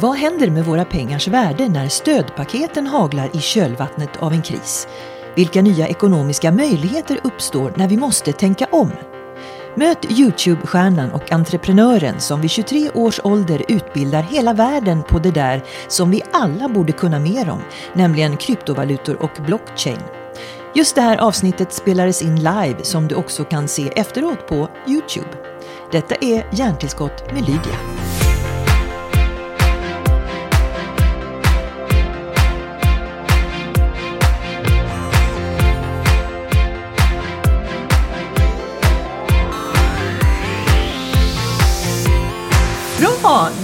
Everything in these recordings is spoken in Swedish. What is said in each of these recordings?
Vad händer med våra pengars värde när stödpaketen haglar i kölvattnet av en kris? Vilka nya ekonomiska möjligheter uppstår när vi måste tänka om? Möt Youtube-stjärnan och entreprenören som vid 23 års ålder utbildar hela världen på det där som vi alla borde kunna mer om, nämligen kryptovalutor och blockchain. Just det här avsnittet spelades in live som du också kan se efteråt på Youtube. Detta är Hjärntillskott med Lydia.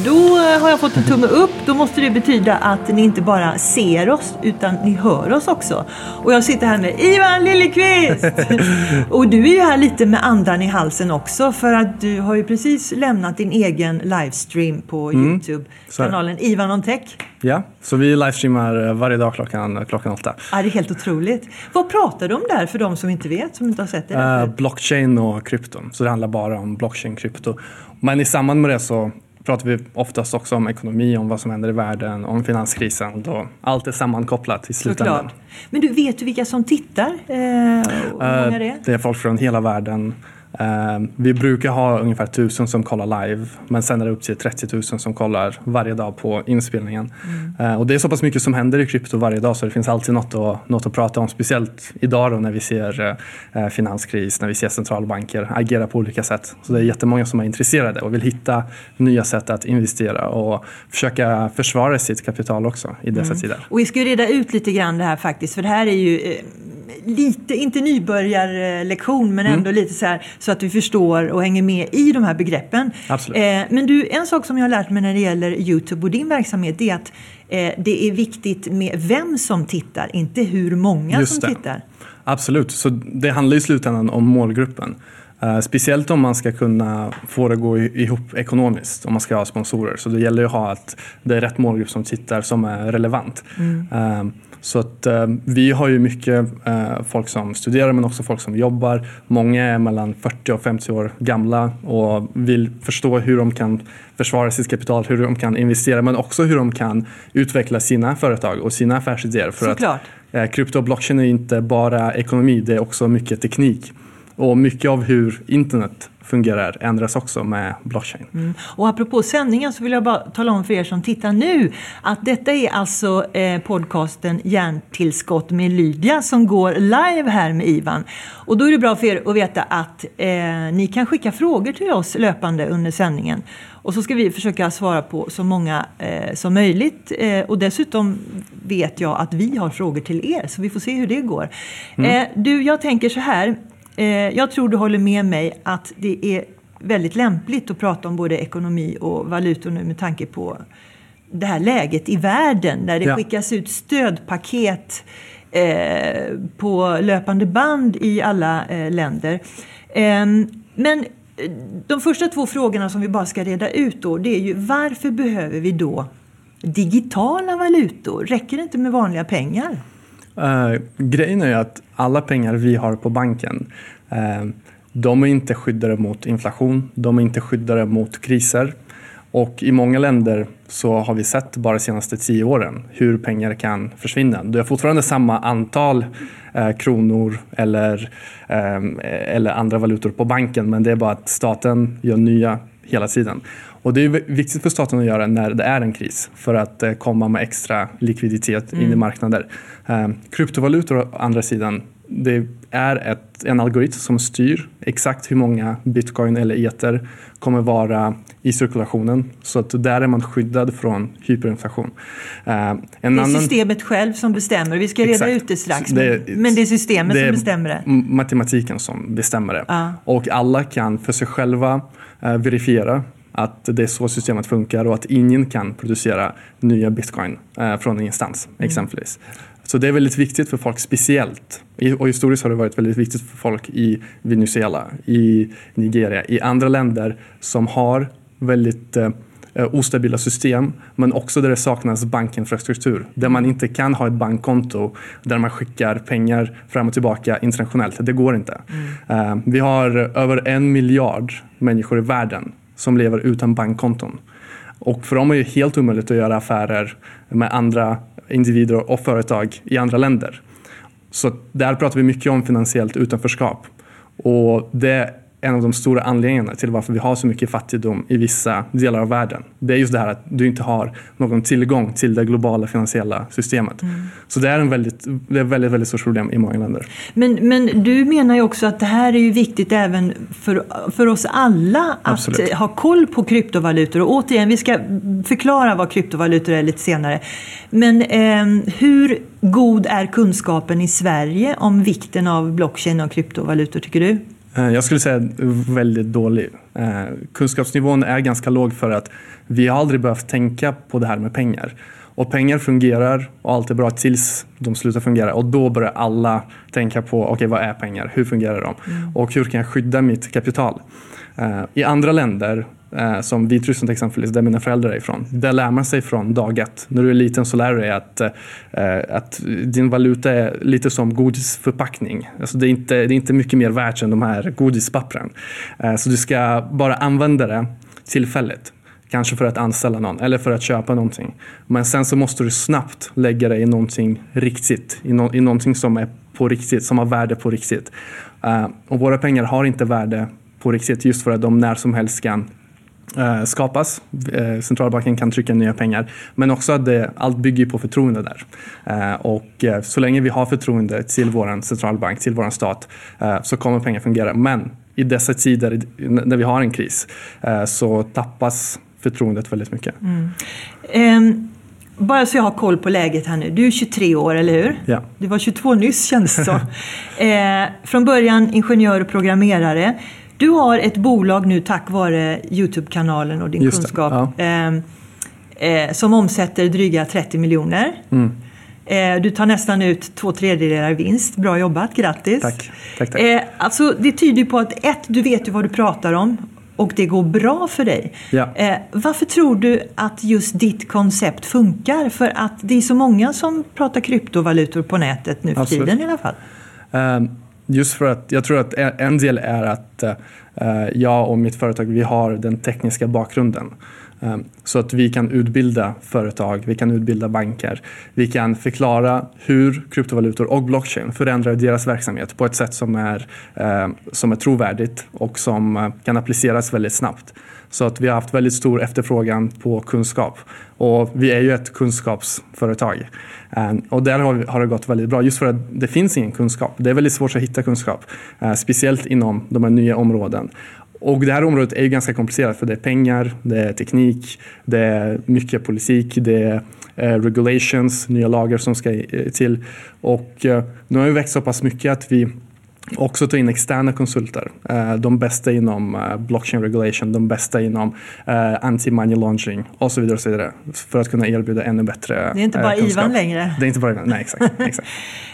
Då har jag fått en tumme upp. Då måste det betyda att ni inte bara ser oss, utan ni hör oss också. Och jag sitter här med Ivan Liljeqvist! och du är ju här lite med andan i halsen också, för att du har ju precis lämnat din egen livestream på mm, Youtube. Kanalen Ivan on Tech. Ja, så vi livestreamar eh, varje dag klockan, klockan åtta. Ja, det är helt otroligt. Vad pratar du om där för de som inte vet, som inte har sett det? Uh, blockchain och krypton. Så det handlar bara om blockchain, krypto. Men i samband med det så pratar vi oftast också om ekonomi, om vad som händer i världen, om finanskrisen. Då allt är sammankopplat i slutändan. Såklart. Men du, vet du vilka som tittar? Eh, uh, det? det är folk från hela världen. Ehm, vi brukar ha ungefär 1000 som kollar live men sen är det upp till 30 000 som kollar varje dag på inspelningen. Mm. Ehm, och det är så pass mycket som händer i krypto varje dag så det finns alltid något att, något att prata om. Speciellt idag då när vi ser eh, finanskris, när vi ser centralbanker agera på olika sätt. Så det är jättemånga som är intresserade och vill hitta nya sätt att investera och försöka försvara sitt kapital också i dessa mm. tider. Och vi ska reda ut lite grann det här faktiskt för det här är ju eh, lite, inte nybörjarlektion, men ändå mm. lite så här så att vi förstår och hänger med i de här begreppen. Absolut. Eh, men du, en sak som jag har lärt mig när det gäller Youtube och din verksamhet är att eh, det är viktigt med vem som tittar, inte hur många Just som det. tittar. Absolut, så det handlar i slutändan om målgruppen. Uh, speciellt om man ska kunna få det att gå ihop ekonomiskt, om man ska ha sponsorer. Så det gäller ju att ha att det är rätt målgrupp som tittar som är relevant. Mm. Så att uh, vi har ju mycket folk som studerar men också folk som jobbar. Många är mellan 40 och 50 år gamla och vill förstå hur de kan försvara sitt kapital, hur de kan investera men också hur de kan utveckla sina företag och sina affärsidéer. För Såklart. att krypto och blockchain är inte bara ekonomi, det är också mycket teknik. Och mycket av hur internet fungerar ändras också med blockchain. Mm. Och apropå sändningen så vill jag bara tala om för er som tittar nu att detta är alltså eh, podcasten Hjärntillskott med Lydia som går live här med Ivan. Och då är det bra för er att veta att eh, ni kan skicka frågor till oss löpande under sändningen. Och så ska vi försöka svara på så många eh, som möjligt. Eh, och dessutom vet jag att vi har frågor till er, så vi får se hur det går. Mm. Eh, du, jag tänker så här. Eh, jag tror du håller med mig att det är väldigt lämpligt att prata om både ekonomi och valutor nu med tanke på det här läget i världen där det ja. skickas ut stödpaket eh, på löpande band i alla eh, länder. Eh, men de första två frågorna som vi bara ska reda ut då, det är ju varför behöver vi då digitala valutor? Räcker det inte med vanliga pengar? Uh, grejen är ju att alla pengar vi har på banken uh, de är inte skyddade mot inflation, de är inte skyddade mot kriser. Och i många länder så har vi sett bara de senaste tio åren hur pengar kan försvinna. Du har fortfarande samma antal eh, kronor eller, eh, eller andra valutor på banken men det är bara att staten gör nya hela tiden. Och det är viktigt för staten att göra när det är en kris för att eh, komma med extra likviditet mm. in i mm. marknader. Eh, kryptovalutor å andra sidan, det är ett, en algoritm som styr exakt hur många bitcoin eller ether kommer vara i cirkulationen. Så att där är man skyddad från hyperinflation. Uh, en det är annan... systemet själv som bestämmer. Vi ska reda exakt. ut det strax. Det, men det är systemet det är som bestämmer det. matematiken som bestämmer det. Uh. Och alla kan för sig själva uh, verifiera att det är så systemet funkar och att ingen kan producera nya bitcoin eh, från ingenstans mm. exempelvis. Så det är väldigt viktigt för folk speciellt. Och historiskt har det varit väldigt viktigt för folk i Venezuela, i Nigeria, i andra länder som har väldigt eh, ostabila system men också där det saknas bankinfrastruktur. Där man inte kan ha ett bankkonto där man skickar pengar fram och tillbaka internationellt. Det går inte. Mm. Vi har över en miljard människor i världen som lever utan bankkonton. Och för dem är det helt omöjligt att göra affärer med andra individer och företag i andra länder. Så där pratar vi mycket om finansiellt utanförskap. Och det en av de stora anledningarna till varför vi har så mycket fattigdom i vissa delar av världen. Det är just det här att du inte har någon tillgång till det globala finansiella systemet. Mm. Så det är, en väldigt, det är ett väldigt, väldigt stort problem i många länder. Men, men du menar ju också att det här är ju viktigt även för, för oss alla att Absolut. ha koll på kryptovalutor. Och återigen, vi ska förklara vad kryptovalutor är lite senare. Men eh, hur god är kunskapen i Sverige om vikten av blockchain och kryptovalutor tycker du? Eh, jag skulle säga väldigt dålig. Eh, kunskapsnivån är ganska låg för att vi har aldrig behövt tänka på det här med pengar. Och pengar fungerar och allt är bra tills de slutar fungera och då börjar alla tänka på okej, okay, vad är pengar? Hur fungerar de? Mm. Och hur kan jag skydda mitt kapital? Eh, I andra länder eh, som Vitryssland exempelvis, där mina föräldrar är ifrån. Där lär man sig från dag ett. När du är liten så lär du dig att, eh, att din valuta är lite som godisförpackning. Alltså det, är inte, det är inte mycket mer värt än de här godispappren. Eh, så du ska bara använda det tillfälligt. Kanske för att anställa någon eller för att köpa någonting. Men sen så måste du snabbt lägga dig i någonting riktigt. I, no, i någonting som är på riktigt, som har värde på riktigt. Eh, och våra pengar har inte värde på riktigt just för att de när som helst kan skapas. Eh, centralbanken kan trycka nya pengar. Men också att det, allt bygger på förtroende där. Eh, och så länge vi har förtroende till vår centralbank, till vår stat, så kommer pengar fungera. Men i dessa tider när vi har en kris så tappas förtroendet väldigt mycket. Mm. Um. Bara så jag har koll på läget här nu. Du är 23 år, eller hur? Ja. Du var 22 nyss känns det som. eh, från början ingenjör och programmerare. Du har ett bolag nu tack vare Youtube-kanalen och din Just kunskap ja. eh, eh, som omsätter dryga 30 miljoner. Mm. Eh, du tar nästan ut två tredjedelar vinst. Bra jobbat, grattis! Tack. tack, tack. Eh, alltså, det tyder på att ett, du vet ju vad du pratar om och det går bra för dig. Ja. Eh, varför tror du att just ditt koncept funkar? För att det är så många som pratar kryptovalutor på nätet nu för Absolut. tiden i alla fall. Um Just för att jag tror att en del är att uh, jag och mitt företag vi har den tekniska bakgrunden. Um, så att vi kan utbilda företag, vi kan utbilda banker. Vi kan förklara hur kryptovalutor och blockchain förändrar deras verksamhet på ett sätt som är, uh, som är trovärdigt och som uh, kan appliceras väldigt snabbt. Så att vi har haft väldigt stor efterfrågan på kunskap. Och vi är ju ett kunskapsföretag. Eh, och där har, det gått väldigt bra just för att det finns ingen kunskap. Det är väldigt svårt att hitta kunskap, eh, speciellt inom de här nya områden. Och det här området är ju ganska komplicerat för det är pengar, det är teknik, det är mycket politik, det är eh, regulations, nya lagar som ska till. Och nu har vi växt så pass mycket att vi också ta in externa konsulter. Eh, de bästa inom eh, blockchain regulation, de bästa inom eh, anti-money laundering och så vidare. Och så vidare för att kunna erbjuda ännu bättre Det är inte bara kunskap. Ivan längre. Det är inte bara Ivan, nej exakt. exakt.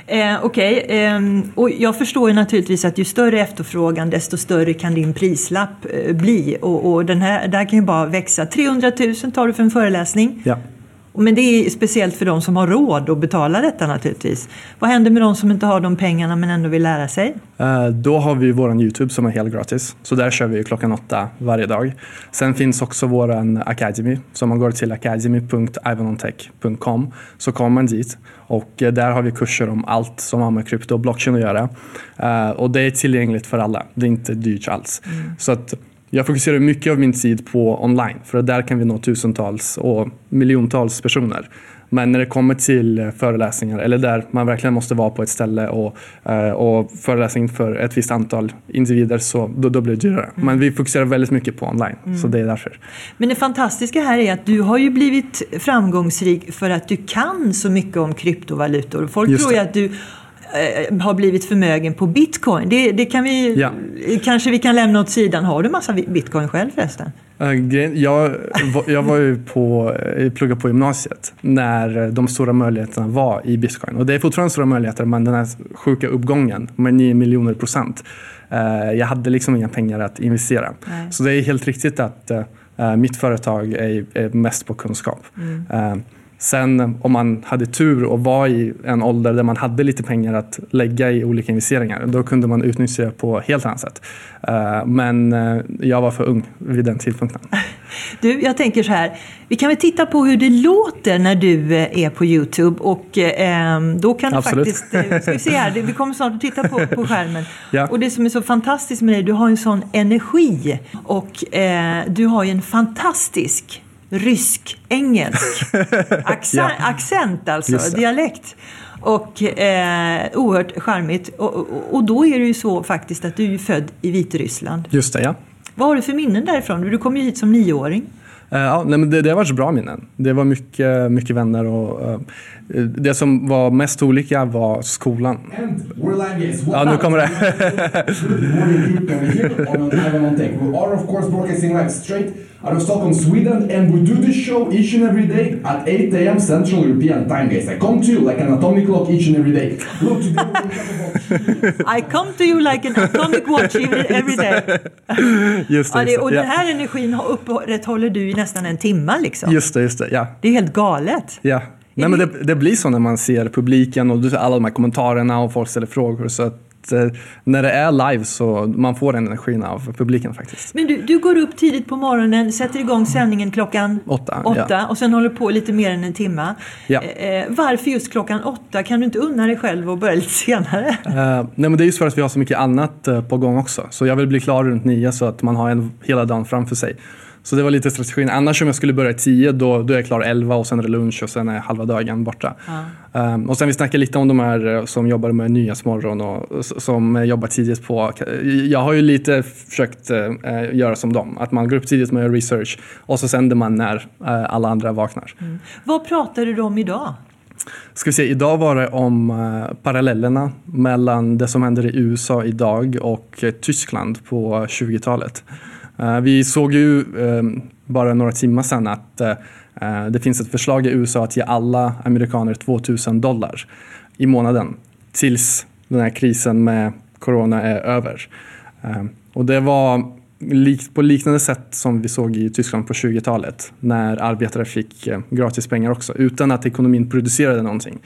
eh, Okej, okay. eh, och jag förstår ju naturligtvis att ju större efterfrågan desto större kan din prislapp bli. Och, och den här, det här kan ju bara växa. 300 000 tar du för en föreläsning. Ja. Men det är speciellt för de som har råd att betala detta naturligtvis. Vad händer med de som inte har de pengarna men ändå vill lära sig? Uh, då har vi vår Youtube som är helt gratis. Så där kör vi klockan åtta varje dag. Sen finns också vår Academy. Så om man går till academy.ivanontech.com så kommer man dit. Och eh, där har vi kurser om allt som har med krypto och blockchain att göra. Uh, och det är tillgängligt för alla. Det är inte dyrt alls. Mm. Så att jag fokuserar mycket av min tid på online för där kan vi nå tusentals och miljontals personer. Men när det kommer till föreläsningar eller där man verkligen måste vara på ett ställe och, eh, och föreläsning för ett visst antal individer så då, då blir det dyrare. Mm. Men vi fokuserar väldigt mycket på online mm. så det är därför. Men det fantastiska här är att du har ju blivit framgångsrik för att du kan så mycket om kryptovalutor. Folk Just tror ju att du har blivit förmögen på bitcoin. Det, det kan vi, ja. kanske vi kan lämna åt sidan. Har du massa bitcoin själv förresten? Eh, jag, jag var ju på, eh, pluggade på gymnasiet när de stora möjligheterna var i bitcoin. Och det är fortfarande stora möjligheter men den här sjuka uppgången med 9 miljoner procent. Jag hade liksom inga pengar att investera. Nej. Så det är helt riktigt att mitt företag är, är mest på kunskap. Mm. Sen om man hade tur och var i en ålder där man hade lite pengar att lägga i olika investeringar, då kunde man utnyttja det på helt annat sätt. Eh, men eh, jag var för ung vid den tidpunkten. Du, jag tänker så här, vi kan väl titta på hur det låter när du eh, är på Youtube och eh, då kan du Absolut. faktiskt, ska vi se här, vi kommer snart att titta på, på skärmen. Ja. Och det som är så fantastiskt med dig, du har en sån energi och eh, du har ju en fantastisk rysk-engelsk Ja. accent alltså, dialekt. Och eh, oerhört charmigt. Och, och, och då är det ju så faktiskt att du är född i Vitryssland. Just det, ja. Vad har du för minnen därifrån? Du kom ju hit som nioåring. Eh, Ja, nej, men det, det har varit bra minnen. Det var mycket, mycket vänner och eh, det som var mest olika var skolan. Ja, nu kommer det. Out of Stockholm, Sweden, and we do this show each and every day at 8 a.m. Central European Time, guys. I come to you like an atomic clock each and every day. Look, I come to you like an atomic watch every, day. Just det, Ja, det, just och den här energin upprätthåller du i nästan en timme liksom. Just det, just det. Ja. Det är helt galet. Ja. Nej, men det, det blir så när man ser publiken och du ser alla de här kommentarerna och folk ställer frågor. Så att eh, när det är live så man får den energin av publiken faktiskt. Men du, du går upp tidigt på morgonen, sätter igång sändningen klockan Åtta, åtta ja. och sen håller på lite mer än en timme. Ja. Eh, varför just klockan åtta? Kan du inte unna dig själv och börja lite senare? Eh, nej, men det är just för att vi har så mycket annat eh, på gång också. Så jag vill bli klar runt nio så att man har en hela dagen framför sig. Så det var lite strategin. Annars om jag skulle börja tio då, då är jag klar elva och sen är det lunch och sen är halva dagen borta. Eh, och sen vi snackar lite om de här eh, som jobbar med Nyhetsmorgon och som jobbar tidigt på. Jag har ju lite försökt eh, göra som dem. Att man går upp tidigt med research och så sänder man när eh, alla andra vaknar. Vad pratar du om idag? Ska vi se, idag var det om parallellerna mellan det som händer i USA idag och Tyskland på 20-talet. Eh, vi såg ju eh, bara några timmar sedan att eh, eh, det finns ett förslag i USA att ge alla amerikaner 2000 dollar i månaden tills den här krisen med corona är över. Eh, och det var på liknande sätt som vi såg i Tyskland på 20-talet när arbetare fick gratis pengar också utan att ekonomin producerade någonting.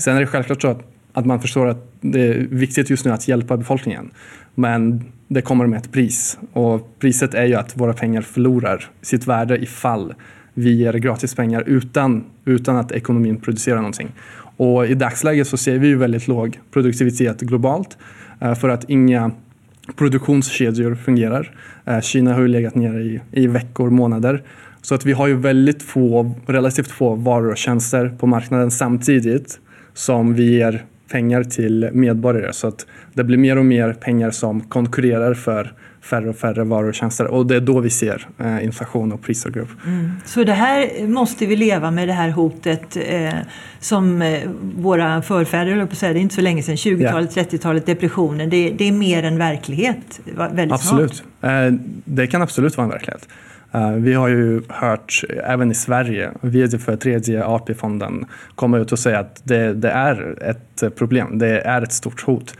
Sen är det självklart så att, att man förstår att det är viktigt just nu att hjälpa befolkningen. Men det kommer med ett pris och priset är ju att våra pengar förlorar sitt värde ifall vi ger gratis pengar utan, utan att ekonomin producerar någonting. Och i dagsläget så ser vi ju väldigt låg produktivitet globalt eh, för att inga produktionskedjor fungerar. Eh, Kina har ju legat nere i, i veckor, månader. Så att vi har ju väldigt få, relativt få varor och tjänster på marknaden samtidigt som vi ger pengar till medborgare. Så att det blir mer och mer pengar som konkurrerar för färre och färre varor och tjänster. Och det är då vi ser eh, inflation och priser upp. Så det här måste vi leva med, det här hotet eh, som eh, våra förfäder, höll på att säga, det är inte så länge sedan, 20-talet, 30-talet, depressionen, det, det är mer än verklighet väldigt Absolut. snart. Eh, Det kan absolut vara en verklighet. Eh, Vi har ju hört, även i Sverige, vd för tredje AP-fonden komma ut och säga att det, det är ett problem. Det är ett stort hot.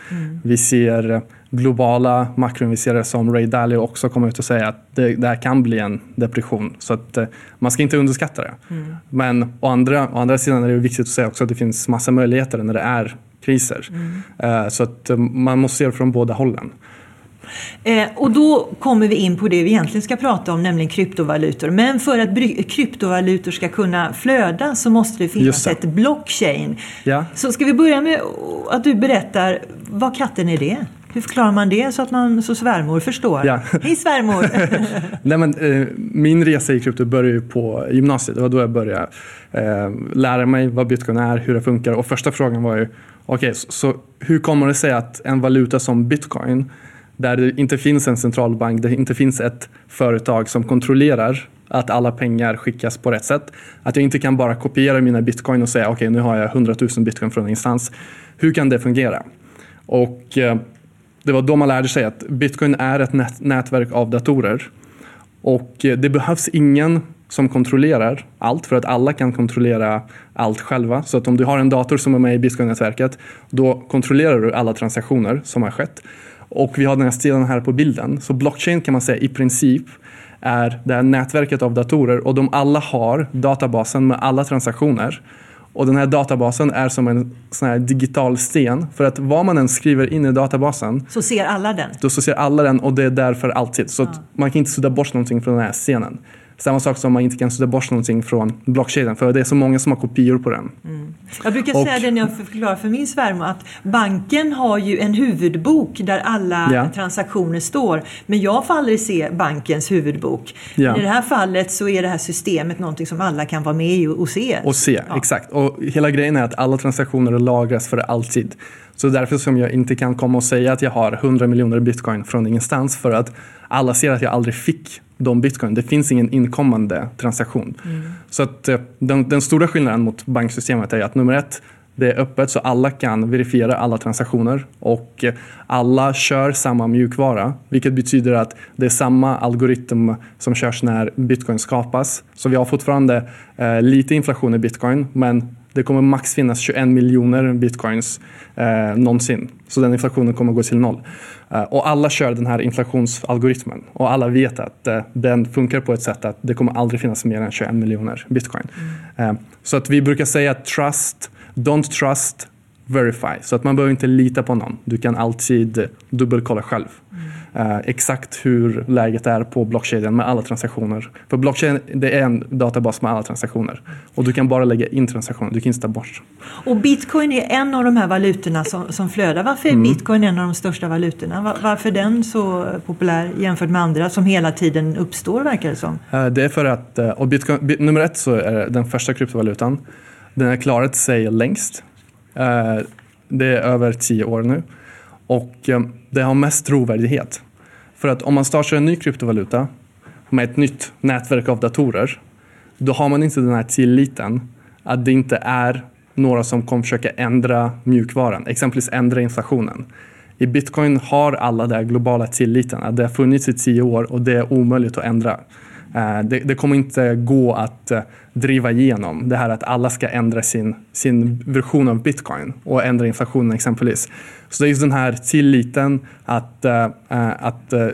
Vi ser globala makroinvesterare som Ray Dalio också komma ut och säga att det, det här kan bli en depression. Så att eh, man ska inte underskatta det. Men å andra, å andra sidan är det viktigt att säga också att det finns massa möjligheter när det är kriser. Eh, Så att man måste se det från båda hållen. Eh, och då kommer vi in på det vi egentligen ska prata om, nämligen kryptovalutor. Men för att kryptovalutor ska kunna flöda så måste det finnas det. ett blockchain. Ja. Så ska vi börja med att du berättar, vad katten är det? Hur förklarar man det så att man så svärmor förstår? Ja. Hej svärmor! Nej, men, eh, min resa i krypto började på gymnasiet. Det var då jag började eh, lära mig vad bitcoin är, hur det funkar. Och första frågan var ju, okej, så, så hur kommer det sig att en valuta som bitcoin, där det inte finns en centralbank, det inte finns ett företag som kontrollerar att alla pengar skickas på rätt sätt. Att jag inte kan bara kopiera mina bitcoin och säga okej nu har jag 100 000 bitcoin från en instans. Hur kan det fungera? Och eh, det var då man lärde sig att bitcoin är ett nät- nätverk av datorer. Och eh, det behövs ingen som kontrollerar allt för att alla kan kontrollera allt själva. Så att om du har en dator som är med i Bitcoin-nätverket då kontrollerar du alla transaktioner som har skett. Och vi har den här stilen här på bilden. Så blockchain kan man säga i princip är det här nätverket av datorer och de alla har databasen med alla transaktioner. Och den här databasen är som en sån här digital sten. För att vad man än skriver in i databasen Så ser alla den. då så ser alla den och det är där för alltid. Så att man kan inte sudda bort någonting från den här scenen. Samma sak som man inte kan sudda bort någonting från blockkedjan för det är så många som har kopior på den. Jag brukar Och- säga det när jag förklarar för min svärmor att banken har ju en huvudbok där alla Ja. transaktioner står. Men jag får aldrig se bankens huvudbok. Men i det här fallet så är det här systemet någonting som alla kan vara med i och, och se. Och se, Ja. exakt. Och hela grejen är att alla transaktioner lagras för alltid. Så därför som jag inte kan komma och säga att jag har 100 miljoner bitcoin från ingenstans för att alla ser att jag aldrig fick de bitcoin. Det finns ingen inkommande transaktion. Så att eh, den, den stora skillnaden mot banksystemet är att nummer ett, det är öppet så alla kan verifiera alla transaktioner och eh, alla kör samma mjukvara, vilket betyder att det är samma algoritm som körs när bitcoin skapas. Så vi har fortfarande eh, lite inflation i bitcoin, men det kommer max finnas 21 miljoner bitcoins eh, någonsin. Så den inflationen kommer gå till noll. Eh, och alla kör den här inflationsalgoritmen och alla vet att eh, den funkar på ett sätt att det kommer aldrig finnas mer än 21 miljoner bitcoin. Eh, så att vi brukar säga trust, don't trust, verify. Så att man behöver inte lita på någon. Du kan alltid dubbelkolla själv. Eh, exakt hur läget är på blockkedjan med alla transaktioner. För blockkedjan det är en databas med alla transaktioner. Och du kan bara lägga in transaktioner, du kan inte ta bort. Och bitcoin är en av de här valutorna som, som flödar. Varför är Mm. bitcoin en av de största valutorna? Var, varför är den så populär jämfört med andra som hela tiden uppstår verkar det som? Eh, Det är för att, eh, och Bitcoin, bi- nummer ett så är det den första kryptovalutan. Den har klarat sig längst. Det är över tio år nu. Och det har mest trovärdighet. För att om man startar en ny kryptovaluta med ett nytt nätverk av datorer, då har man inte den här tilliten att det inte är några som kommer försöka ändra mjukvaran, exempelvis ändra inflationen. I bitcoin har alla den globala tilliten att det har funnits i tio år och det är omöjligt att ändra. Eh, Det, det kommer inte gå att eh, driva igenom det här att alla ska ändra sin, sin version av bitcoin och ändra inflationen exempelvis. Så det är just den här tilliten att, eh, att eh,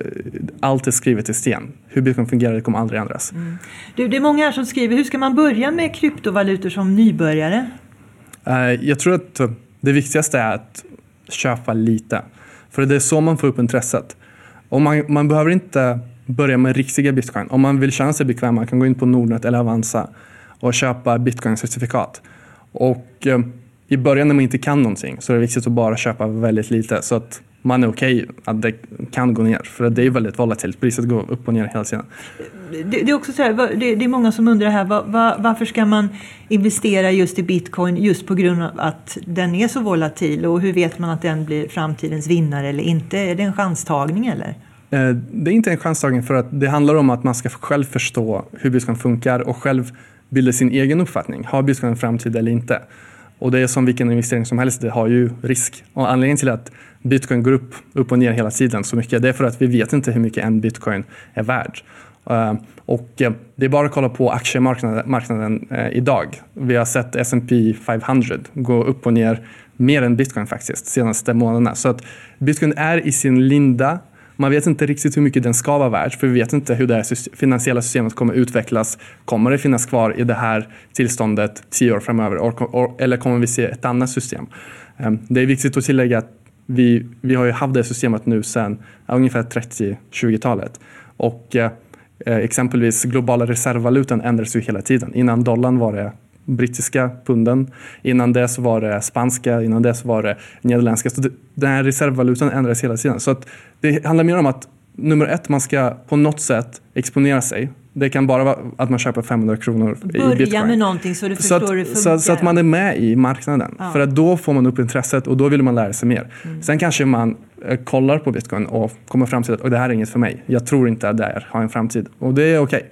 allt är skrivet i sten. Hur bitcoin fungerar det kommer aldrig ändras. Du, det är många här som skriver, hur ska man börja med kryptovalutor som nybörjare? Eh, Jag tror att det viktigaste är att köpa lite. För det är så man får upp intresset. Och man, man behöver inte börja med riktiga bitcoin. Om man vill känna sig bekväm man kan gå in på Nordnet eller Avanza och köpa bitcoin-certifikat. Och eh, i början när man inte kan någonting så är det viktigt att bara köpa väldigt lite så att man är okej att det kan gå ner. För det är väldigt volatilt. Priset går upp och ner hela tiden. Det, det är också så här, det, det är många som undrar här, var, var, varför ska man investera just i bitcoin just på grund av att den är så volatil och hur vet man att den blir framtidens vinnare eller inte? Är det en chanstagning eller? Eh, det är inte en chanstagning för att det handlar om att man ska själv förstå hur bitcoin funkar och själv bilda sin egen uppfattning. Har bitcoin en framtid eller inte? Och det är som vilken investering som helst, det har ju risk. Och anledningen till att bitcoin går upp, upp och ner hela tiden så mycket, det är för att vi vet inte hur mycket en bitcoin är värd. Eh, och eh, det är bara att kolla på aktiemarknaden idag. Vi har sett S&P 500 gå upp och ner mer än bitcoin faktiskt senaste månaderna. Så att bitcoin är i sin linda. Man vet inte riktigt hur mycket den ska vara värd för vi vet inte hur det här finansiella systemet kommer utvecklas. Kommer det finnas kvar i det här tillståndet tio år framöver eller kommer vi se ett annat system? Ehm, det är viktigt att tillägga att vi, vi har ju haft det systemet nu sedan ungefär 30-20-talet. Och eh, exempelvis globala reservvalutan ändras ju hela tiden. Innan dollarn var det brittiska punden. Innan det så var det spanska, innan det så var det nederländska. Så det, den här reservvalutan ändras hela tiden. Så att det handlar mer om att nummer ett, man ska på något sätt exponera sig. Det kan bara vara att man köper 500 kronor i Börja bitcoin. med någonting så du Så förstår att, hur det funkar. så, så att man är med i marknaden. Ja. För att då får man upp intresset och då vill man lära sig mer. Mm. Sen kanske man eh, kollar på bitcoin och kommer fram till att "Oj, det här är inget för mig. Jag tror inte att det här har en framtid. Och det är okej.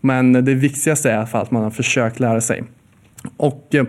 Men det viktigaste är i alla fall att man har försökt lära sig. Och eh,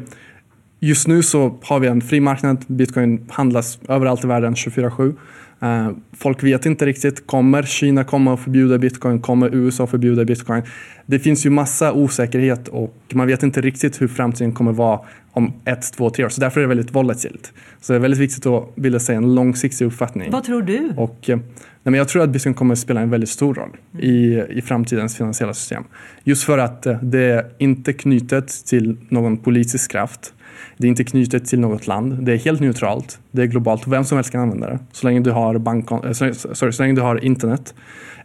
just nu så har vi en fri marknad. Bitcoin handlas överallt i världen 24-7. Eh, folk vet inte riktigt, kommer Kina komma att förbjuda bitcoin? Kommer USA förbjuda bitcoin? Det finns ju massa osäkerhet och man vet inte riktigt hur framtiden kommer vara om ett, två, tre år. Så därför är det väldigt volatilt. Så det är väldigt viktigt att bilda sig en långsiktig uppfattning. Vad tror du? Och, eh, nej, men jag tror att bitcoin kommer att spela en väldigt stor roll i, i framtidens finansiella system. Just för att eh, det är inte knutet till någon politisk kraft. Det är inte knutet till något land. Det är helt neutralt. Det är globalt. Vem som helst kan använda det. Så länge du har, bankkon- eh, sorry, så länge du har internet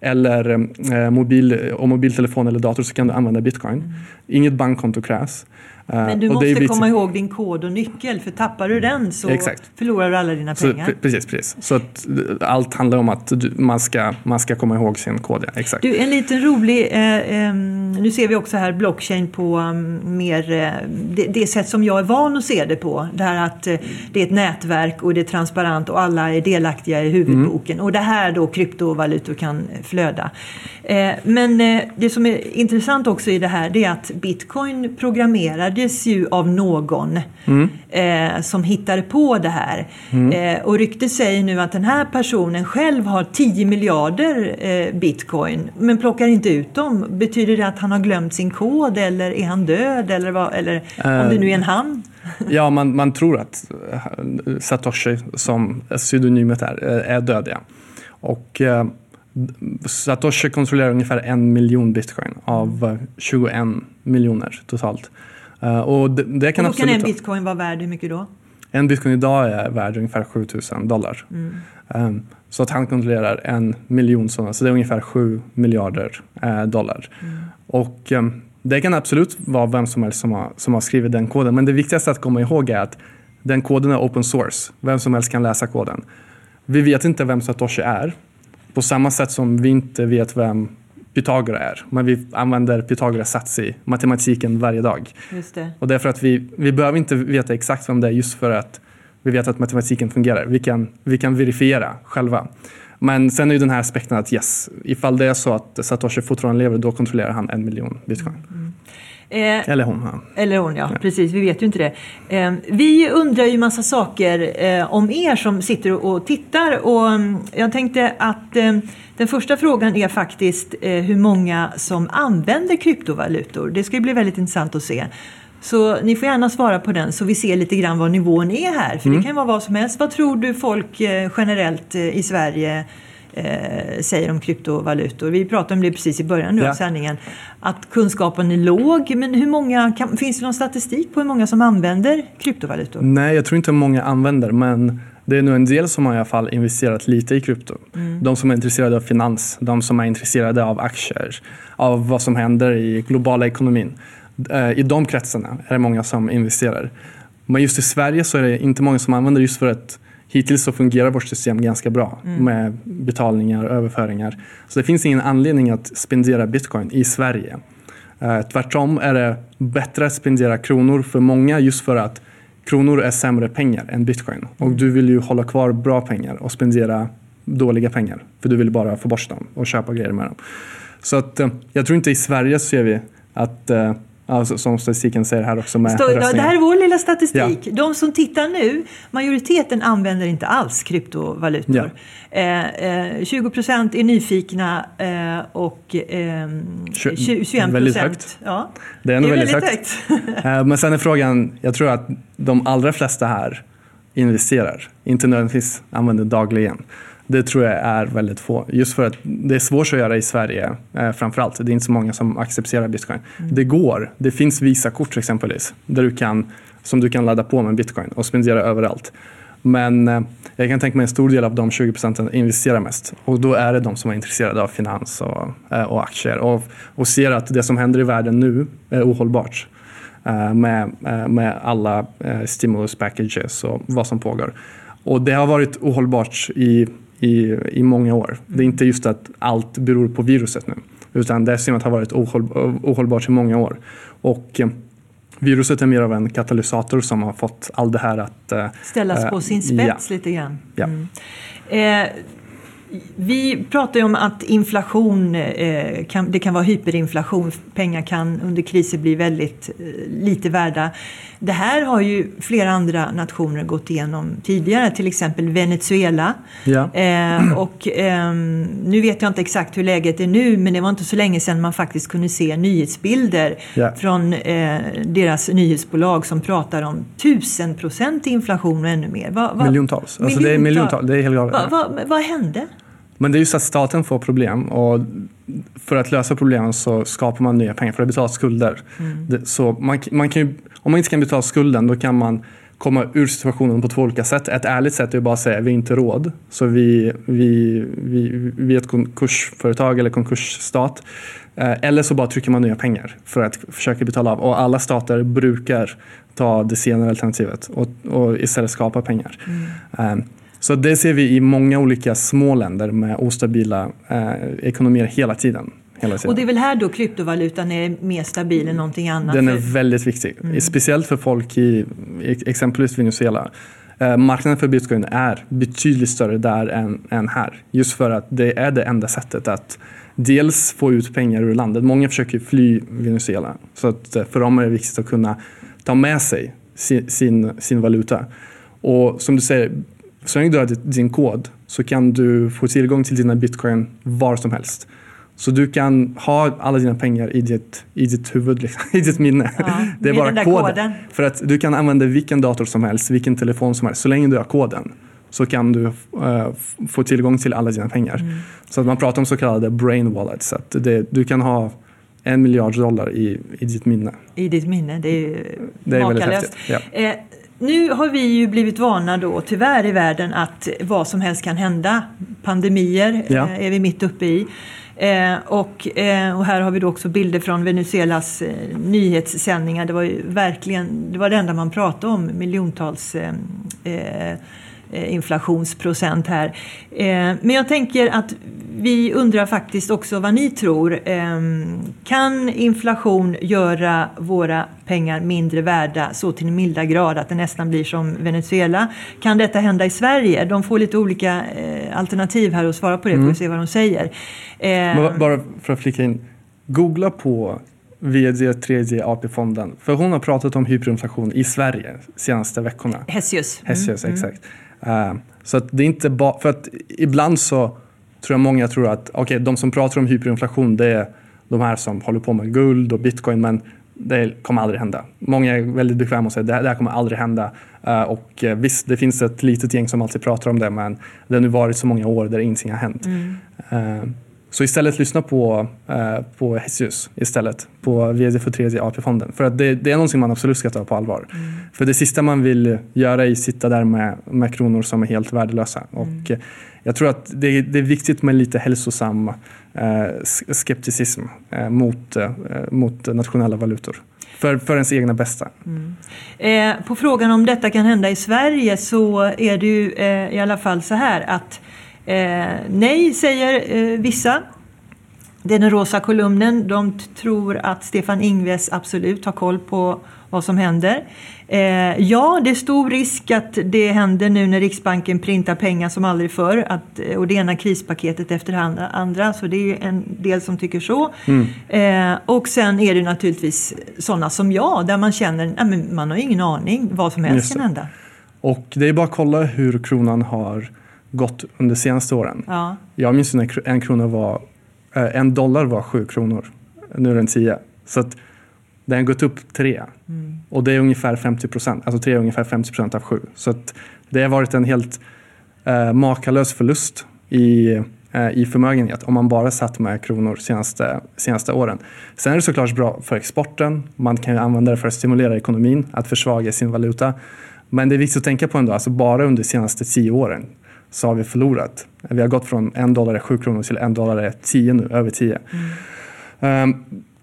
eller eh, mobil, och mobiltelefon eller dator så kan du använda bitcoin. Inget bankkonto krävs. Eh, Men du måste viktigt. komma ihåg din kod och nyckel för tappar du den så Exakt. förlorar du alla dina Så, pengar. pre- precis, precis. Så att eh, allt handlar om att du, man, ska, man ska komma ihåg sin kod. Ja. Exakt. Du, en liten rolig, eh, ehm, nu ser vi också här blockchain på um, mer eh, det, det sätt som jag är van att se det på. Det här att eh, det är ett nätverk och det är transparent och alla är delaktiga i huvudboken. Och det här då kryptovalutor kan eh, flöda. Eh, men eh, det som är intressant också i det här det är att bitcoin programmerades ju av någon eh, som hittade på det här. Eh, och ryktet säger nu att den här personen själv har 10 miljarder eh, bitcoin men plockar inte ut dem. Betyder det att han har glömt sin kod eller är han död? Eller, vad, eller om det nu är en han? Ja, man, man tror att eh, Satoshi, som pseudonymet är, eh, är död. Ja. Och eh, Satoshi kontrollerar ungefär en miljon bitcoin av eh, 21 miljoner totalt. Eh, och det, det kan Och då kan en bitcoin vara värd hur mycket då? En bitcoin idag är värd ungefär 7000 dollar. Um, så att han kontrollerar en miljon sådana, så det är ungefär 7 miljarder eh, dollar. Och um, det kan absolut vara vem som helst som har, som har skrivit den koden. Men det viktigaste att komma ihåg är att den koden är open source. Vem som helst kan läsa koden. Vi vet inte vem Satoshi är. På samma sätt som vi inte vet vem Pythagora är. Men vi använder Pythagoras sats i matematiken varje dag. Just det. Och det är för att vi, vi behöver inte veta exakt vem det är just för att vi vet att matematiken fungerar. Vi kan, vi kan verifiera själva. Men sen är ju den här aspekten att yes, ifall det är så att Satoshi fortfarande lever, då kontrollerar han en miljon bitcoin. Eh, Eller hon. Ja. Eller hon, ja. Precis. Vi vet ju inte det. Eh, vi undrar ju massa saker eh, om er som sitter och, och tittar. Och mm, jag tänkte att eh, den första frågan är faktiskt eh, hur många som använder kryptovalutor. Det ska ju bli väldigt intressant att se. Så ni får gärna svara på den så vi ser lite grann vad nivån är här. För det kan vara vad som helst. Vad tror du folk eh, generellt i Sverige eh, säger om kryptovalutor. Vi pratade om det precis i början nu Ja. av sändningen. Att kunskapen är låg. Men hur många, kan, finns det någon statistik på hur många som använder kryptovalutor? Nej, jag tror inte många använder, men det är nog en del som har i alla fall investerat lite i krypto. De som är intresserade av finans, de som är intresserade av aktier, av vad som händer i globala ekonomin. Eh, I de kretsarna är det många som investerar. Men just i Sverige så är det inte många som använder just för att hittills så fungerar vårt system ganska bra med betalningar och överföringar. Så det finns ingen anledning att spendera bitcoin i Sverige. Eh, tvärtom är det bättre att spendera kronor för många just för att kronor är sämre pengar än bitcoin. Och du vill ju hålla kvar bra pengar och spendera dåliga pengar. För du vill bara få bort dem och köpa grejer med dem. Så att, eh, jag tror inte i Sverige så ser vi att, eh, alltså, som statistiken säger här också med Stå, ja, det här är vår lilla statistik. De som tittar nu, majoriteten använder inte alls kryptovalutor. Eh, eh, 20 procent är nyfikna eh, och eh, Tju- 21 väldigt procent... högt. Ja, Det är ändå väldigt högt. Eh, Men sen är frågan, jag tror att de allra flesta här investerar, inte nödvändigtvis använder dagligen. Det tror jag är väldigt få. Just för att det är svårt att göra i Sverige eh, framförallt. Det är inte så många som accepterar bitcoin. Det går. Det finns Visa-kort exempelvis där du kan, som du kan ladda på med bitcoin och spendera överallt. Men eh, jag kan tänka mig en stor del av de 20 procenten investerar mest. Och då är det de som är intresserade av finans och, eh, och aktier och, och ser att det som händer i världen nu är ohållbart. eh, Med, eh, med alla eh, stimulus packages och vad som pågår. Och det har varit ohållbart i, i, i många år. Det är inte just att allt beror på viruset nu. Utan det systemet har varit ohåll, ohållbart i många år. Och eh, viruset är mer av en katalysator som har fått allt det här att... eh, Ställas eh, på sin ja. spets lite grann. Ja. Mm. Eh, vi pratar ju om att inflation, eh, kan, det kan vara hyperinflation, pengar kan under kriser bli väldigt eh, lite värda. Det här har ju flera andra nationer gått igenom tidigare, till exempel Venezuela. Ja. Eh, och ehm, nu vet jag inte exakt hur läget är nu, men det var inte så länge sedan man faktiskt kunde se nyhetsbilder Ja. från eh, deras nyhetsbolag som pratar om tusenprocentig inflation och ännu mer. Va, va, Miljontals. Alltså det är miljontals. Det är helt galet. Va, vad hände? Men det är just att staten får problem och för att lösa problemen så skapar man nya pengar för att betala skulder. Det, så man, man kan ju, om man inte kan betala skulden då kan man komma ur situationen på två olika sätt. Ett ärligt sätt är att bara säga vi har inte råd. Så vi, vi, vi, vi är ett konkursföretag eller konkursstat. Eh, Eller så bara trycker man nya pengar för att försöka betala av. Och alla stater brukar ta det senare alternativet och, och istället skapa pengar. Eh, Så det ser vi i många olika små länder med ostabila eh, ekonomier hela tiden. Hela tiden. Och det är väl här då kryptovalutan är mer stabil än någonting annat? Den är väldigt viktig, speciellt för folk i i exempelvis Venezuela. Eh, marknaden för bitcoin är betydligt större där än, än här. Just för att det är det enda sättet att dels få ut pengar ur landet. Många försöker fly Venezuela. Så att eh, för dem är det viktigt att kunna ta med sig sin, sin, sin valuta. Och som du säger, så länge du har din kod så kan du få tillgång till dina bitcoin var som helst. Så du kan ha alla dina pengar i ditt, i ditt huvud, liksom, i ditt minne. Ja, det är bara koden. koden. För att du kan använda vilken dator som helst, vilken telefon som helst. Så länge du har koden så kan du f- få tillgång till alla dina pengar. Mm. Så att man pratar om så kallade brain wallets. Så att det, du kan ha en miljard dollar i, i ditt minne. I ditt minne, det är ju Det är väldigt makalöst. häftigt. Ja. Eh, nu har vi ju blivit vana då, tyvärr i världen, att vad som helst kan hända. Pandemier Ja. eh, är vi mitt uppe i. Eh, och, eh, och här har vi då också bilder från Venezuelas eh, nyhetssändningar. Det var ju verkligen det, var det enda man pratade om, miljontals eh, eh, eh, inflationsprocent här. Eh, men jag tänker att vi undrar faktiskt också vad ni tror. Eh, kan inflation göra våra pengar mindre värda så till en milda grad att det nästan blir som Venezuela? Kan detta hända i Sverige? De får lite olika eh, alternativ här att svara på det, får vi se vad de säger. Eh, ba- bara för att flika in. Googla på VD tredje AP-fonden. För hon har pratat om hyperinflation i Sverige senaste veckorna. Hessius. Hessius, exakt. Eh, så att det är inte bara, för att ibland så tror jag många tror att okej, de som pratar om hyperinflation det är de här som håller på med guld och bitcoin men det kommer aldrig hända. Många är väldigt bekväma och säger det här, det här kommer aldrig hända. Eh, och eh, visst, det finns ett litet gäng som alltid pratar om det men det har nu varit så många år där ingenting har hänt. Eh, så istället lyssna på, eh, på Hessius istället, på vd för tredje AP-fonden. För att det, det är någonting man absolut ska ta på allvar. För det sista man vill göra är att sitta där med, med kronor som är helt värdelösa. Och eh, jag tror att det, det är viktigt med lite hälsosam eh, skepticism eh, mot, eh, mot nationella valutor. För, för ens egna bästa. Eh, på frågan om detta kan hända i Sverige så är det ju eh, i alla fall så här att eh, nej säger eh, vissa. Den rosa kolumnen. De tror att Stefan Ingves absolut har koll på vad som händer. Eh, ja, det är stor risk att det händer nu när Riksbanken printar pengar som aldrig förr. Att, och det ena krispaketet efter det andra-. Så det är ju en del som tycker så. Eh, och sen är det naturligtvis sådana som jag där man känner att man har ingen aning vad som helst kan hända. Och det är bara att kolla hur kronan har gått under de senaste åren. Ja. Jag minns när en krona var, eh, en dollar var sju kronor. Nu är den tio. Så att den har gått upp tre. Och det är ungefär 50 procent. Alltså tre är ungefär 50 procent av sju. Så att det har varit en helt eh, makalös förlust i, eh, i förmögenhet om man bara satt med kronor senaste, senaste åren. Sen är det såklart bra för exporten. Man kan använda det för att stimulera ekonomin, att försvaga sin valuta. Men det är viktigt att tänka på ändå, alltså bara under de senaste tio åren så har vi förlorat. Vi har gått från en dollar är sju kronor till en dollar är tio nu, över tio. Ehm,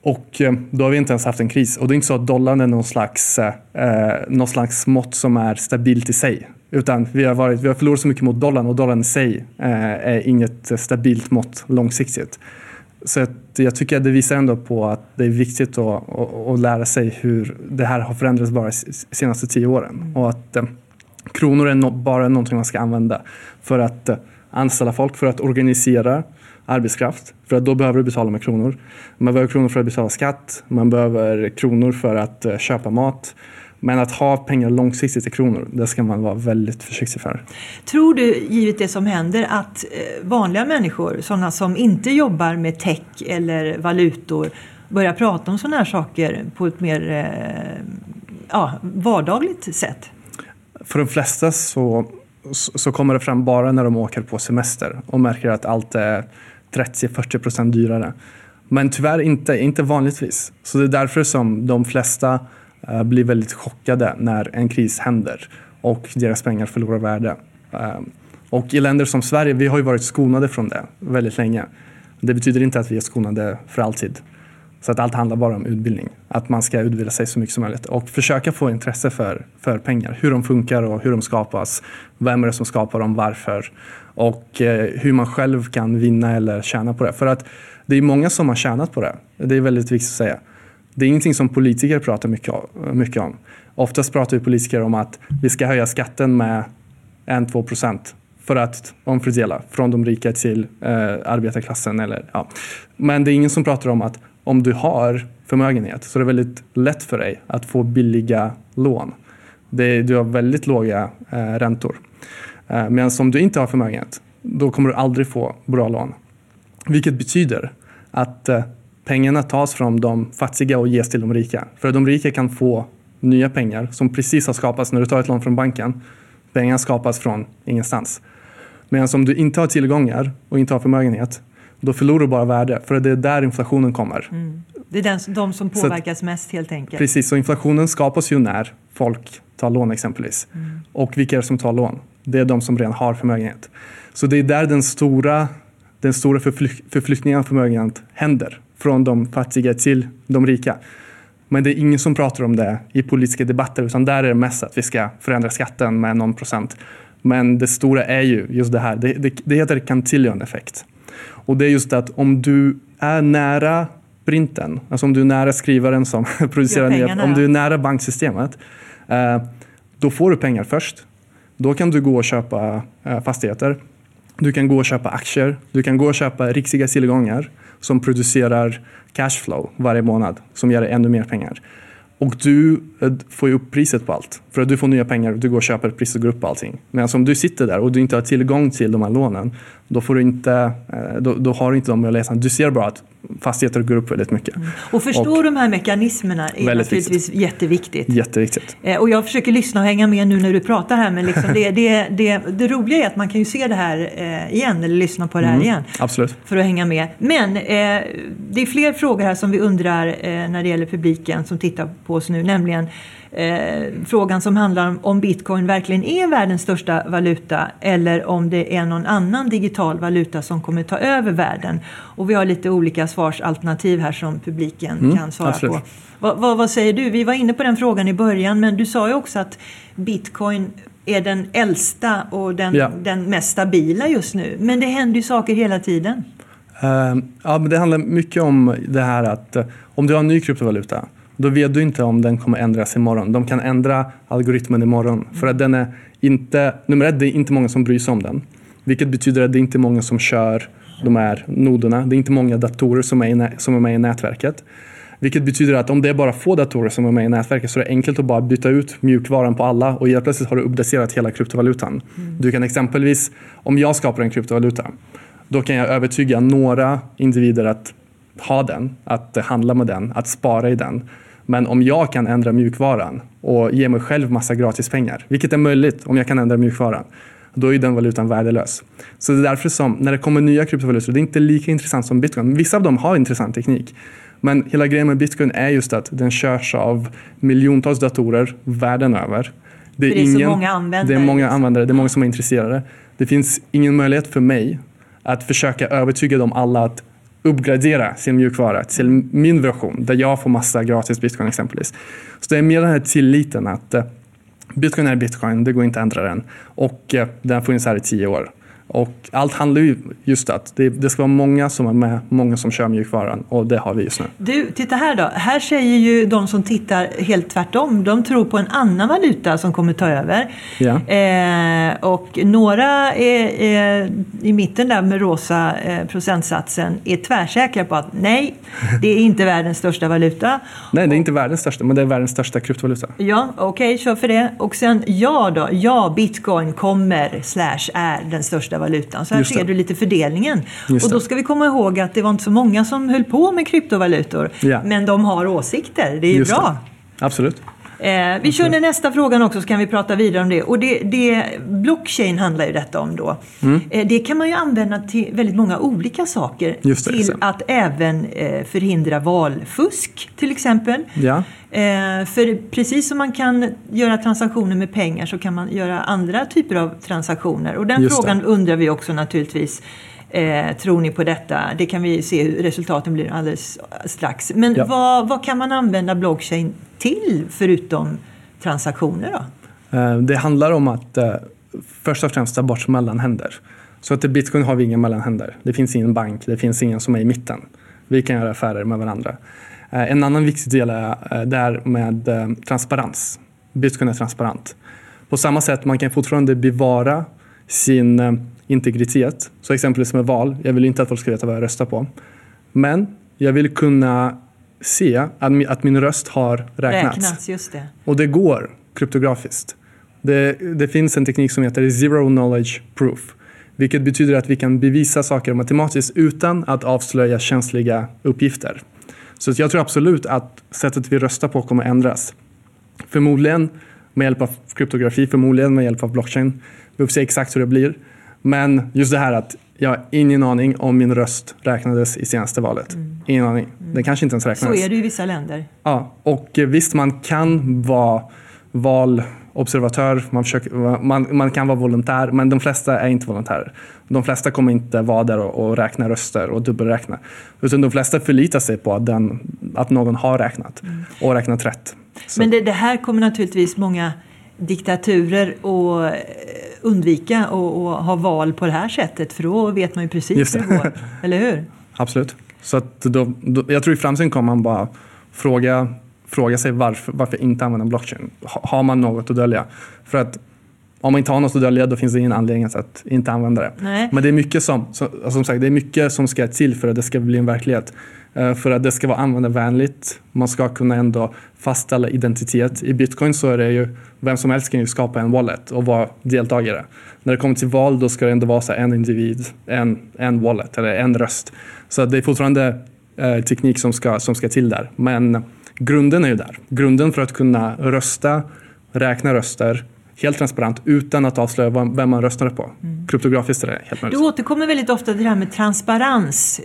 och eh, då har vi inte ens haft en kris. Och det är inte så att dollarn är någon slags, eh, någon slags mått som är stabilt i sig. Utan vi har, varit, vi har förlorat så mycket mot dollarn och dollarn i sig eh, är inget eh, stabilt mått långsiktigt. Så att jag tycker att det visar ändå på att det är viktigt att, att, att lära sig hur det här har förändrats bara de senaste tio åren. Och att eh, kronor är no, bara någonting man ska använda för att eh, anställa folk för att organisera arbetskraft. För att då behöver du betala med kronor. Man behöver kronor för att betala skatt. Man behöver kronor för att eh, köpa mat. Men att ha pengar långsiktigt i kronor, det ska man vara väldigt försiktig för. Tror du, givet det som händer, att eh, vanliga människor, sådana som inte jobbar med tech eller valutor, börjar prata om sådana här saker på ett mer ja, vardagligt sätt? För de flesta så, så kommer det fram bara när de åker på semester och märker att allt är 30-40 procent dyrare. Men tyvärr inte, inte vanligtvis. Så det är därför som de flesta eh, blir väldigt chockade när en kris händer och deras pengar förlorar värde. Ehm, och i länder som Sverige, vi har ju varit skonade från det väldigt länge. Det betyder inte att vi är skonade för alltid. Så att allt handlar bara om utbildning. Att man ska utbilda sig så mycket som möjligt och försöka få intresse för, för pengar. Hur de funkar och hur de skapas. Vem är det som skapar dem, varför? Och eh, hur man själv kan vinna eller tjäna på det. För att det är många som har tjänat på det. Det är väldigt viktigt att säga. Det är ingenting som politiker pratar mycket, mycket om. Oftast pratar vi politiker om att vi ska höja skatten med 1-2 procent för att omfördela från de rika till eh, arbetarklassen. Eller, ja. Men det är ingen som pratar om att om du har förmögenhet så är det väldigt lätt för dig att få billiga lån. Det, du har väldigt låga eh, räntor. Eh, Medan om du inte har förmögenhet, då kommer du aldrig få bra lån. Vilket betyder att eh, pengarna tas från de fattiga och ges till de rika. För de rika kan få nya pengar som precis har skapats när du tar ett lån från banken. Pengarna skapas från ingenstans. Medan om du inte har tillgångar och inte har förmögenhet, då förlorar du bara värde. För det är där inflationen kommer. Mm. Det är den, de som påverkas att, mest helt enkelt. Precis, så inflationen skapas ju när folk tar lån exempelvis. Mm. Och vilka är det som tar lån? Det är de som redan har förmögenhet. Så det är där den stora, den stora förflyk, förflyttningen av förmögenhet händer. Från de fattiga till de rika. Men det är ingen som pratar om det i politiska debatter utan där är det mest att vi ska förändra skatten med någon procent. Men det stora är ju just det här, det, det, det heter Cantillon-effekt. Och det är just att om du är nära printen, alltså om du är nära skrivaren som producerar nya, om du är nära banksystemet, eh, då får du pengar först. Då kan du gå och köpa eh, fastigheter. Du kan gå och köpa aktier. Du kan gå och köpa riktiga tillgångar som producerar cashflow varje månad som ger dig ännu mer pengar. Och du eh, får ju upp priset på allt. För att du får nya pengar och du går och köper, priset går upp på allting. Men om du sitter där och du inte har tillgång till de här lånen, då, får du inte, eh, då, då har du inte de möjligheterna. Du ser bara att fastigheter går upp väldigt mycket. Mm. Och förstå och, de här mekanismerna är naturligtvis viktigt. jätteviktigt. Jätteviktigt. Eh, och jag försöker lyssna och hänga med nu när du pratar här, men liksom det, det, det, det roliga är att man kan ju se det här igen, eller lyssna på det här mm, igen. Absolut. För att hänga med. Men eh, det är fler frågor här som vi undrar eh, när det gäller publiken som tittar på oss nu, nämligen eh, frågan som handlar om om bitcoin verkligen är världens största valuta eller om det är någon annan digital valuta som kommer ta över världen. Och vi har lite olika svarsalternativ här som publiken mm, kan svara absolut. på. Vad, vad, vad, säger du? Vi var inne på den frågan i början men du sa ju också att bitcoin är den äldsta och den, ja. den mest stabila just nu. Men det händer ju saker hela tiden. Uh, ja, men det handlar mycket om det här att uh, om du har en ny kryptovaluta då vet du inte om den kommer ändras imorgon. De kan ändra algoritmen imorgon. För att den är inte, nummer ett, det är inte många som bryr sig om den. Vilket betyder att det är inte många som kör de här noderna. Det är inte många datorer som är, i, som är med i nätverket. Vilket betyder att om det är bara få datorer som är med i nätverket så är det enkelt att bara byta ut mjukvaran på alla och helt plötsligt har du uppdaterat hela kryptovalutan. Mm. Du kan exempelvis, om jag skapar en kryptovaluta, då kan jag övertyga några individer att ha den, att handla med den, att spara i den. Men om jag kan ändra mjukvaran och ge mig själv massa gratis pengar, vilket är möjligt om jag kan ändra mjukvaran, då är den valutan värdelös. Så det är därför som när det kommer nya kryptovalutor, det är inte lika intressant som bitcoin. Vissa av dem har intressant teknik. Men hela grejen med bitcoin är just att den körs av miljontals datorer världen över. Det är, det är ingen, så många användare. Det är många användare, det är många som är intresserade. Det finns ingen möjlighet för mig att försöka övertyga dem alla att uppgradera sin mjukvara till min version där jag får massa gratis bitcoin exempelvis. Så det är mer den här tilliten att eh, bitcoin är bitcoin, det går inte att ändra den och eh, den har funnits här i tio år. Och allt handlar ju just att det, det ska vara många som är med, många som kör mjukvaran och det har vi just nu. Du, titta här då. Här säger ju de som tittar helt tvärtom. De tror på en annan valuta som kommer ta över. Ja. Eh, och några är, är i mitten där med rosa eh, procentsatsen är tvärsäkra på att nej, det är inte världens största valuta. Nej, det är inte världens största, men det är världens största kryptovaluta. Ja, okej, kör för det. Och sen ja då, ja, bitcoin kommer slash är den största valutan. Så här ser du lite fördelningen. Just och då ska vi komma ihåg att det var inte så många som höll på med kryptovalutor. Ja. Men de har åsikter, det är ju Just bra. Det. Absolut. Eh, vi kör den nästa frågan också så kan vi prata vidare om det. Och det, det blockchain handlar ju detta om då. Eh, det kan man ju använda till väldigt många olika saker. Mm. Det, till så. att även eh, förhindra valfusk till exempel. Ja. Eh, för precis som man kan göra transaktioner med pengar så kan man göra andra typer av transaktioner. Och den Just det. frågan undrar vi också naturligtvis. Eh, tror ni på detta? Det kan vi se hur resultaten blir alldeles strax. Men Ja. vad, vad kan man använda blockchain till förutom transaktioner då? Eh, Det handlar om att eh, först och främst ta bort mellanhänder. Så att i bitcoin har vi inga mellanhänder. Det finns ingen bank, det finns ingen som är i mitten. Vi kan göra affärer med varandra. Eh, En annan viktig del är eh, det här med eh, transparens. Bitcoin är transparent. På samma sätt man kan fortfarande bevara sin integritet. Så exempelvis med val. Jag vill inte att folk ska veta vad jag röstar på. Men jag vill kunna se att min, röst har räknats. Räknas, just det. Och det går kryptografiskt. Det, det finns en teknik som heter zero knowledge proof. Vilket betyder att vi kan bevisa saker matematiskt utan att avslöja känsliga uppgifter. Så jag tror absolut att sättet vi röstar på kommer ändras. Förmodligen med hjälp av kryptografi, förmodligen med hjälp av blockchain. Vi får se exakt hur det blir. Men just det här att jag har ingen aning om min röst räknades i senaste valet. Ingen aning. Den kanske inte ens Så räknades. är det i vissa länder. Ja, och eh, visst man kan vara valobservatör, man, försöker, man, man kan vara volontär, men de flesta är inte volontärer. De flesta kommer inte vara där och, och räkna röster och dubbelräkna. Utan de flesta förlitar sig på att, den, att någon har räknat och räknat rätt. Så, Men det, det här kommer naturligtvis många diktaturer att eh, undvika och, och ha val på det här sättet för då vet man ju precis hur det. går. Eller hur? Absolut. Så att då, då, jag tror i framtiden kommer man bara fråga, fråga sig varför, varför inte använda blockchain. Ha, har man något att dölja? För att om man inte har något att dölja då finns det ingen anledning att inte använda det. Nej. Men det är mycket som, som, som sagt, det är mycket som ska till för att det ska bli en verklighet. Eh, För att det ska vara användarvänligt. Man ska kunna ändå fastställa identitet. I bitcoin så är det ju, vem som helst kan ju skapa en wallet och vara deltagare. När det kommer till val då ska det ändå vara så en individ, en, en wallet eller en röst. Så det är fortfarande eh, teknik som ska, som ska till där. Men grunden är ju där. Grunden för att kunna rösta, räkna röster helt transparent utan att avslöja vem man röstade på. Kryptografiskt är det helt Du möjligt. återkommer väldigt ofta till det här med transparens.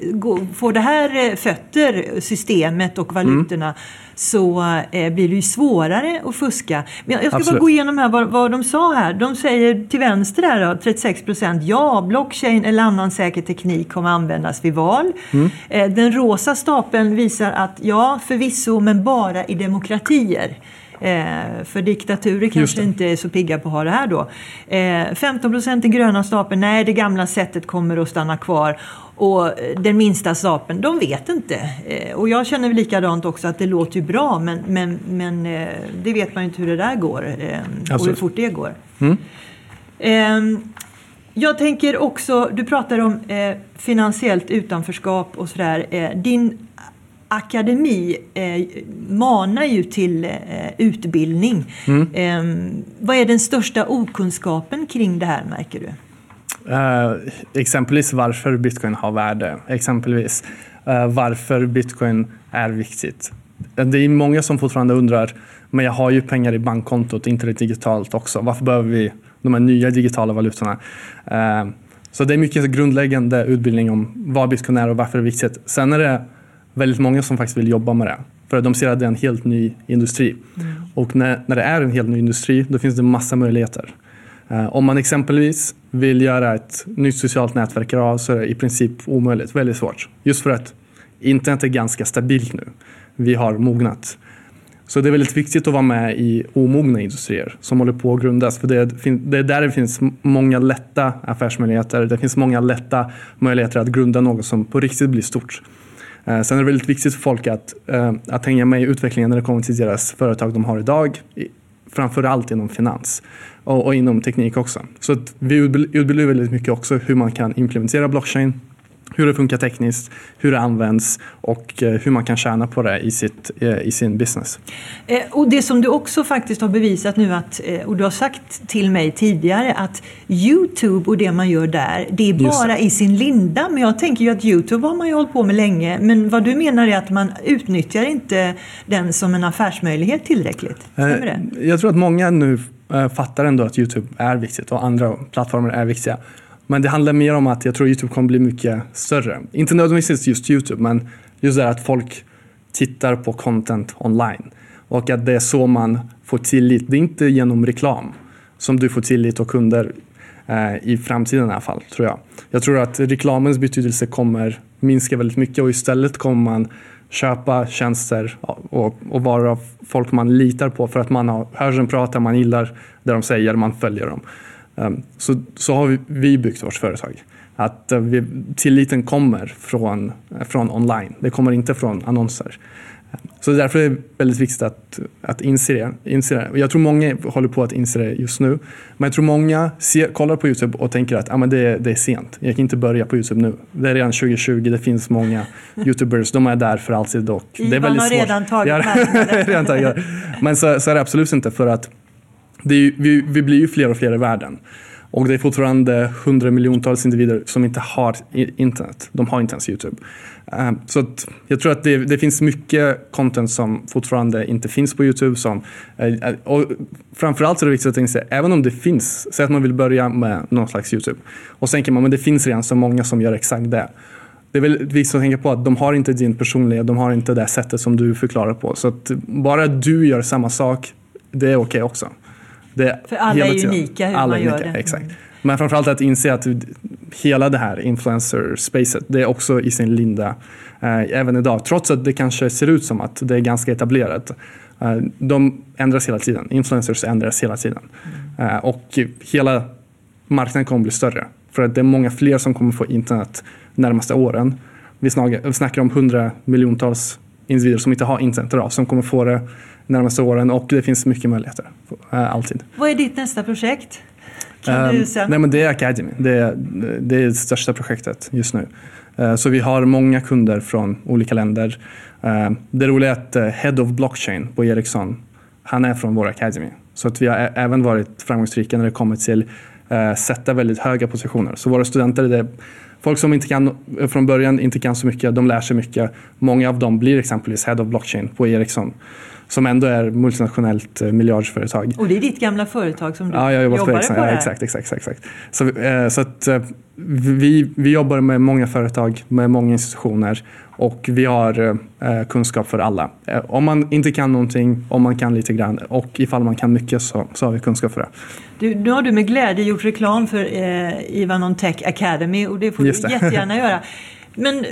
Får det här eh, fötter, systemet och valutorna, så eh, blir det ju svårare att fuska. Men jag ska bara Absolut. gå igenom här vad, vad de sa här. De säger till vänster här då, 36 procent, ja, blockchain eller annan säker teknik kommer användas vid val. Eh, Den rosa stapeln visar att ja, förvisso, men bara i demokratier. Eh, för diktaturer kanske inte är så pigga på att ha det här då. Eh, 15 procent i gröna stapeln, nej det gamla sättet kommer att stanna kvar. Och eh, den minsta stapeln, de vet inte. Eh, och jag känner likadant också att det låter ju bra men, men, men eh, det vet man ju inte hur det där går. Eh, och hur fort det går. Mm. Ehm, jag tänker också, du pratar om eh, finansiellt utanförskap och sådär. Eh, din akademi eh, manar ju till eh, utbildning. Mm. Ehm, vad är den största okunskapen kring det här märker du? Eh, exempelvis varför bitcoin har värde. Exempelvis eh, varför bitcoin är viktigt. Eh, Det är många som fortfarande undrar, men jag har ju pengar i bankkontot, inte det digitalt också. Varför behöver vi de här nya digitala valutorna? Så det är mycket grundläggande utbildning om vad bitcoin är och varför det är viktigt. Sen är det väldigt många som faktiskt vill jobba med det. För de ser att det är en helt ny industri. Och när, när det är en helt ny industri, då finns det massa möjligheter. Eh, Om man exempelvis vill göra ett nytt socialt nätverk idag så är det i princip omöjligt, väldigt svårt. Just för att internet är ganska stabilt nu. Vi har mognat. Så det är väldigt viktigt att vara med i omogna industrier som håller på att grundas. För det är där det finns många lätta affärsmöjligheter. Det finns många lätta möjligheter att grunda något som på riktigt blir stort. Eh, sen är det väldigt viktigt för folk att, eh, att hänga med i utvecklingen när det kommer till deras företag de har idag. Framförallt inom finans och, och inom teknik också. Så att vi utbildar väldigt mycket också hur man kan implementera blockchain hur det funkar tekniskt, hur det används och eh, hur man kan tjäna på det i, sitt, eh, i sin business. Eh, och det som du också faktiskt har bevisat nu att, och du har sagt till mig tidigare att Youtube och det man gör där, det är bara i sin linda. Men jag tänker ju att Youtube har man ju hållit på med länge. Men vad du menar är att man utnyttjar inte den som en affärsmöjlighet tillräckligt? Stämmer det? Jag tror att många nu fattar ändå att Youtube är viktigt och andra plattformar är viktiga. Men det handlar mer om att jag tror Youtube kommer bli mycket större. Inte nödvändigtvis just Youtube, men just det att folk tittar på content online. Och att det är så man får tillit. Det är inte genom reklam som du får tillit och kunder eh, i framtiden i alla fall, tror jag. Jag tror att reklamens betydelse kommer minska väldigt mycket och istället kommer man köpa tjänster och, och vara folk man litar på för att man har hör dem prata, man gillar det de säger, man följer dem. Ehm, så, så har vi, vi byggt vårt företag. Att eh, vi, tilliten kommer från, från online, det kommer inte från annonser. Så därför är det väldigt viktigt att, att inse, det, inse det. Jag tror många håller på att inse det just nu. Men jag tror många ser, kollar på Youtube och tänker att ah, men det, det är sent. Jag kan inte börja på Youtube nu. Det är redan 2020, det finns många Youtubers, de är där för alltid. Och Ivan det är väldigt har svårt. redan tagit redan tagit. Men så, så är det absolut inte för att ju, vi, vi blir ju fler och fler i världen. Och det är fortfarande hundramiljontals individer som inte har internet. De har inte ens Youtube. Ehm, så jag tror att det, det, finns mycket content som fortfarande inte finns på Youtube. Som, eh, eh, och framförallt är det viktigt att tänka sig, även om det finns, säg att man vill börja med någon slags Youtube. Och så tänker man, men det finns redan så många som gör exakt det. Det är väldigt viktigt att tänka på att de har inte din personlighet, de har inte det sättet som du förklarar på. Så att bara du gör samma sak, det är okej okay också. Det För alla är unika hur alla man gör unika, det. Exakt. Men framförallt att inse att hela det här influencer-spacet, det är också i sin linda eh, även idag. Trots att det kanske ser ut som att det är ganska etablerat. Eh, de ändras hela tiden. Influencers ändras hela tiden. Eh, och hela marknaden kommer bli större. För att det är många fler som kommer få internet närmaste åren. Vi snackar om hundra miljontals individer som inte har internet idag som kommer få det närmaste åren och det finns mycket möjligheter. Äh, alltid. Vad är ditt nästa projekt? Kan um, nej, men det är Academy. Det är, det är det största projektet just nu. Uh, så vi har många kunder från olika länder. Uh, det roliga är att uh, Head of Blockchain på Ericsson, han är från vår Academy. Så att vi har även varit framgångsrika när det kommer till uh, sätta väldigt höga positioner. Så våra studenter, det är folk som inte kan, från början inte kan så mycket, de lär sig mycket. Många av dem blir exempelvis Head of Blockchain på Ericsson som ändå är multinationellt eh, miljardsföretag. Och det är ditt gamla företag som du ja, jag jobbade på? Ja, exakt, exakt, exakt. Så, eh, så att, eh, vi, vi jobbar med många företag, med många institutioner och vi har kunskap för alla. Om man inte kan någonting, om man kan lite grann och ifall man kan mycket så, så har vi kunskap för det. Du, nu har du med glädje gjort reklam för eh, Ivanon Tech Academy och det får Just du det. jättegärna göra. Men eh,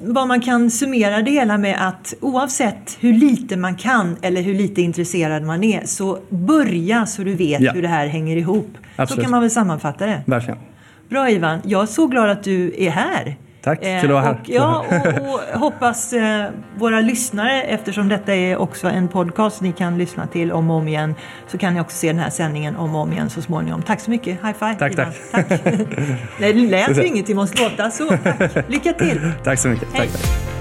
vad man kan summera det hela med att oavsett hur lite man kan eller hur lite intresserad man är så börja så du vet ja. hur det här hänger ihop. Absolut. Så kan man väl sammanfatta det. Verkligen. Bra Ivan, jag är så glad att du är här. Tack, kul att vara här. Och, ja, och, och hoppas eh, våra lyssnare, eftersom detta är också en podcast ni kan lyssna till om och om igen, så kan ni också se den här sändningen om och om igen så småningom. Tack så mycket. High five. Tack, tack. tack. det lät ju inget, vi måste låta så. Tack. Lycka till. Tack så mycket. Hej. Tack, tack.